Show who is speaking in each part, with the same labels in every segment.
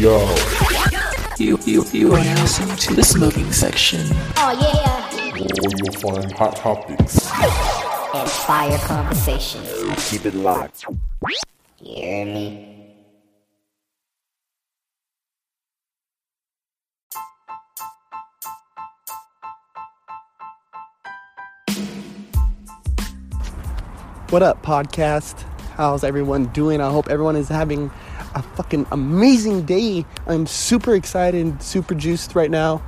Speaker 1: Yo.
Speaker 2: You, you, you are now listening to the smoking section.
Speaker 3: Oh yeah,
Speaker 1: Where you'll find hot topics.
Speaker 3: and fire conversations.
Speaker 1: Keep it locked.
Speaker 3: You hear me?
Speaker 4: What up, podcast? How's everyone doing? I hope everyone is having a fucking amazing day. I'm super excited, and super juiced right now.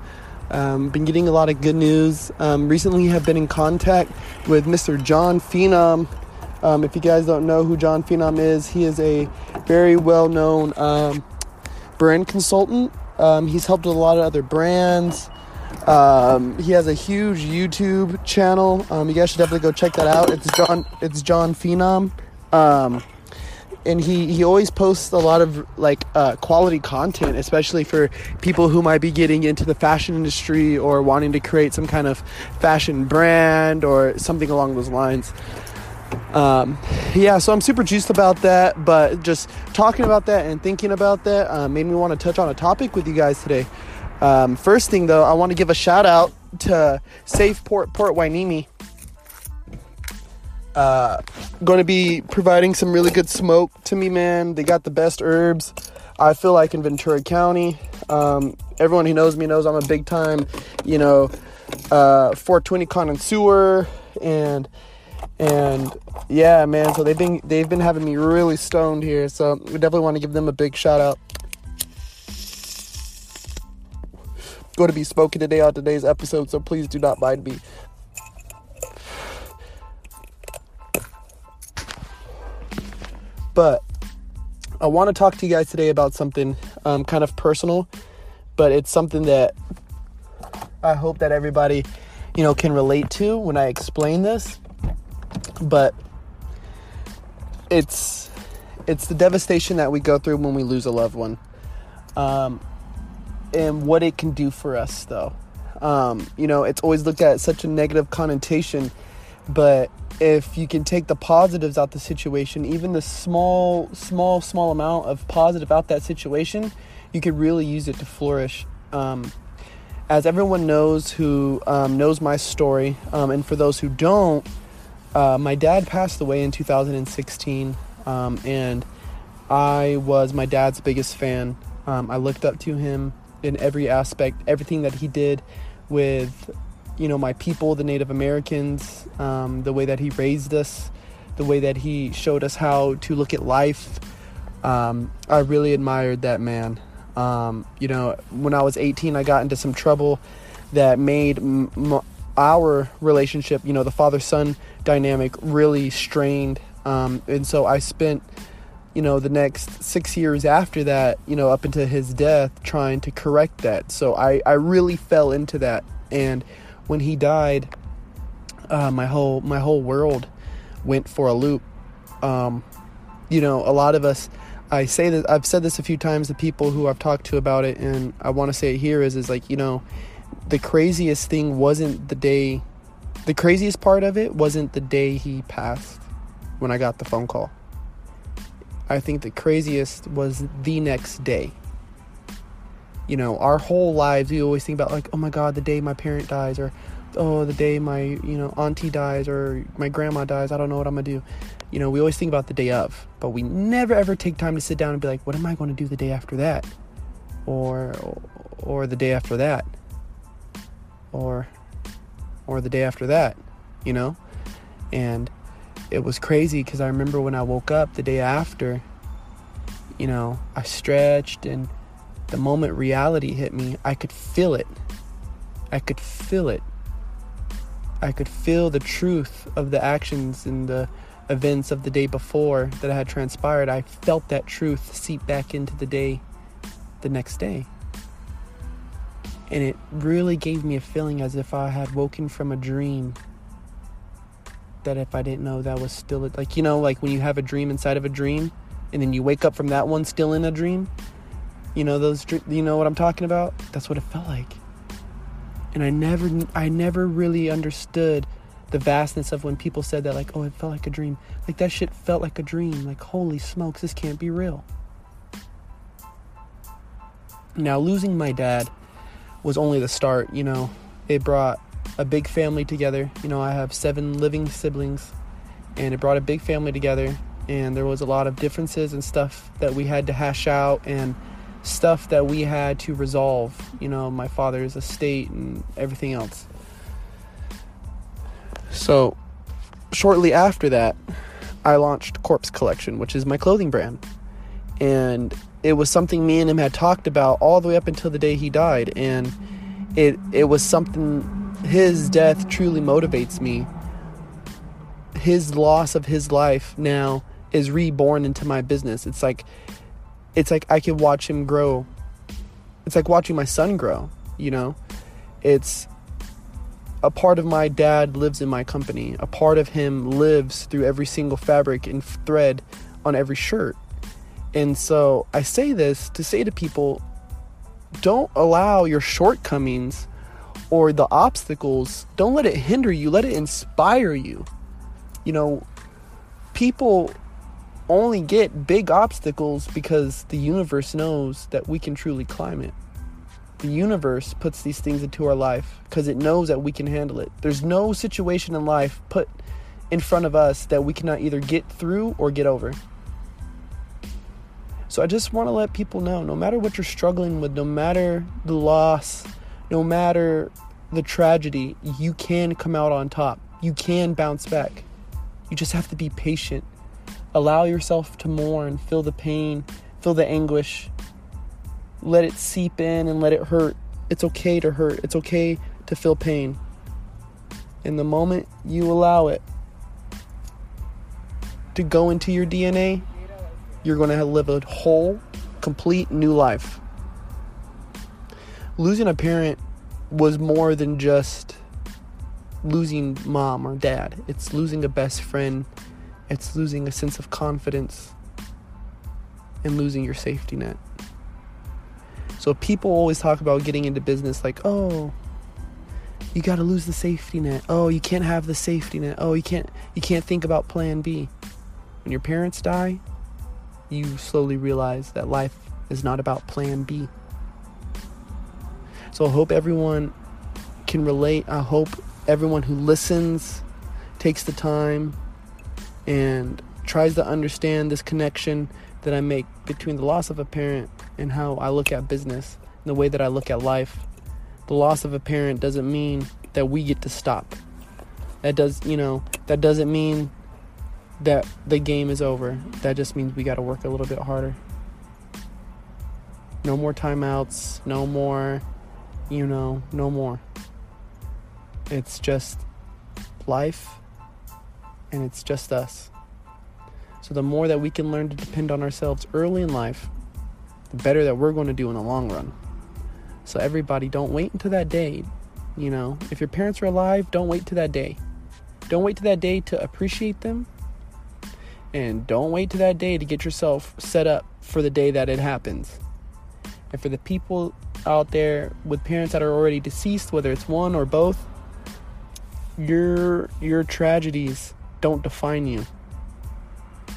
Speaker 4: Um, been getting a lot of good news. Um, recently, have been in contact with Mr. John Phenom. Um, if you guys don't know who John Phenom is, he is a very well-known um, brand consultant. Um, he's helped a lot of other brands. Um, he has a huge YouTube channel. You guys should definitely go check that out. It's John. It's John Phenom. And he, he always posts a lot of like uh, quality content, especially for people who might be getting into the fashion industry or wanting to create some kind of fashion brand or something along those lines. Um, yeah, so I'm super juiced about that, but just talking about that and thinking about that uh, made me want to touch on a topic with you guys today. Um, first thing though, I want to give a shout out to Safe Port Port Hueneme. Uh, going to be providing some really good smoke to me, man. They got the best herbs. I feel like in Ventura County. Um, everyone who knows me knows I'm a big time, you know, uh, 420 connoisseur and and yeah, man. So they've been they've been having me really stoned here. So we definitely want to give them a big shout out. Going to be smoking today on today's episode, so please do not mind me. But I want to talk to you guys today about something um, kind of personal, but it's something that I hope that everybody, you know, can relate to when I explain this. But it's it's the devastation that we go through when we lose a loved one, um, and what it can do for us, though. Um, you know, it's always looked at such a negative connotation, but if you can take the positives out the situation, even the small, small, small amount of positive out that situation, you could really use it to flourish. Um, as everyone knows who um, knows my story, um, and for those who don't, uh, my dad passed away in 2016, um, and I was my dad's biggest fan. Um, I looked up to him in every aspect, everything that he did with you know my people the native americans um, the way that he raised us the way that he showed us how to look at life um, i really admired that man. Um, you know when i was 18 i got into some trouble that made m- m- our relationship you know the father son dynamic really strained. Um, and so i spent you know the next six years after that you know up into his death trying to correct that. So i i really fell into that. And when he died uh, my whole my whole world went for a loop um, you know a lot of us i say that i've said this a few times to people who i've talked to about it and i want to say it here is is like you know the craziest thing wasn't the day the craziest part of it wasn't the day he passed when i got the phone call I think the craziest was the next day. You know, our whole lives, we always think about, like, oh my God, the day my parent dies, or oh, the day my, you know, auntie dies, or my grandma dies, I don't know what I'm gonna do. You know, we always think about the day of, but we never ever take time to sit down and be like, what am I gonna do the day after that? Or, or the day after that? Or, or the day after that, you know? And, it was crazy because I remember when I woke up the day after, you know, I stretched and the moment reality hit me, I could feel it. I could feel it. I could feel the truth of the actions and the events of the day before that had transpired. I felt that truth seep back into the day the next day. And it really gave me a feeling as if I had woken from a dream that if I didn't know that was still like you know like when you have a dream inside of a dream and then you wake up from that one still in a dream you know those you know what I'm talking about that's what it felt like and I never I never really understood the vastness of when people said that like oh it felt like a dream like that shit felt like a dream like holy smokes this can't be real Now, losing my dad was only the start, you know. It brought a big family together. You know, I have seven living siblings, and it brought a big family together. And there was a lot of differences and stuff that we had to hash out, and stuff that we had to resolve. You know, my father's estate and everything else. So, shortly after that, I launched Corpse Collection, which is my clothing brand. And it was something me and him had talked about all the way up until the day he died. And it it was something his death truly motivates me. His loss of his life now is reborn into my business. It's like it's like I can watch him grow. It's like watching my son grow, you know? It's a part of my dad lives in my company. A part of him lives through every single fabric and thread on every shirt. And so I say this to say to people don't allow your shortcomings or the obstacles, don't let it hinder you, let it inspire you. You know, people only get big obstacles because the universe knows that we can truly climb it. The universe puts these things into our life because it knows that we can handle it. There's no situation in life put in front of us that we cannot either get through or get over. So I just want to let people know no matter what you're struggling with, no matter the loss, no matter the tragedy, you can come out on top. You can bounce back. You just have to be patient. Allow yourself to mourn, feel the pain, feel the anguish. Let it seep in and let it hurt. It's okay to hurt. It's okay to feel pain. In the moment you allow it to go into your DNA, you're going to live a whole, complete new life. Losing a parent was more than just losing mom or dad, it's losing a best friend, it's losing a sense of confidence, and losing your safety net. So people always talk about getting into business like, oh, you got to lose the safety net. Oh, you can't have the safety net. Oh, you can't you can't think about plan B. When your parents die, you slowly realize that life is not about plan B. So I hope everyone can relate. I hope everyone who listens takes the time and tries to understand this connection that I make between the loss of a parent and how I look at business, and the way that I look at life. The loss of a parent doesn't mean that we get to stop. That does, you know, that doesn't mean that the game is over. That just means we got to work a little bit harder. No more timeouts, no more, you know, no more. It's just life and it's just us. So the more that we can learn to depend on ourselves early in life, the better that we're going to do in the long run. So everybody don't wait until that day. You know, if your parents are alive, don't wait to that day. Don't wait to that day to appreciate them. And don't wait to that day to get yourself set up for the day that it happens. And for the people out there with parents that are already deceased, whether it's one or both, your your tragedies don't define you.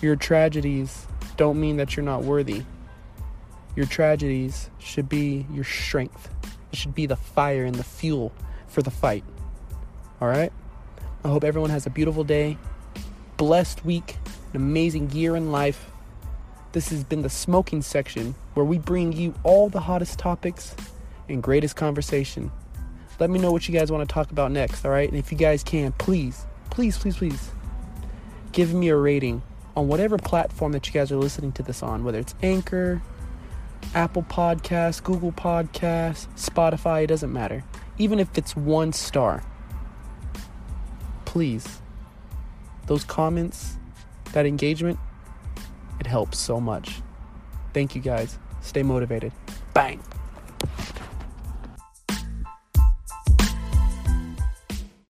Speaker 4: Your tragedies don't mean that you're not worthy. Your tragedies should be your strength. It should be the fire and the fuel for the fight. All right? I hope everyone has a beautiful day, blessed week, an amazing year in life. This has been the smoking section where we bring you all the hottest topics and greatest conversation. Let me know what you guys want to talk about next, all right? And if you guys can, please, please, please, please give me a rating on whatever platform that you guys are listening to this on, whether it's Anchor, Apple Podcasts, Google Podcasts, Spotify, it doesn't matter. Even if it's one star, please, those comments, that engagement, it helps so much. Thank you guys. Stay motivated. Bang.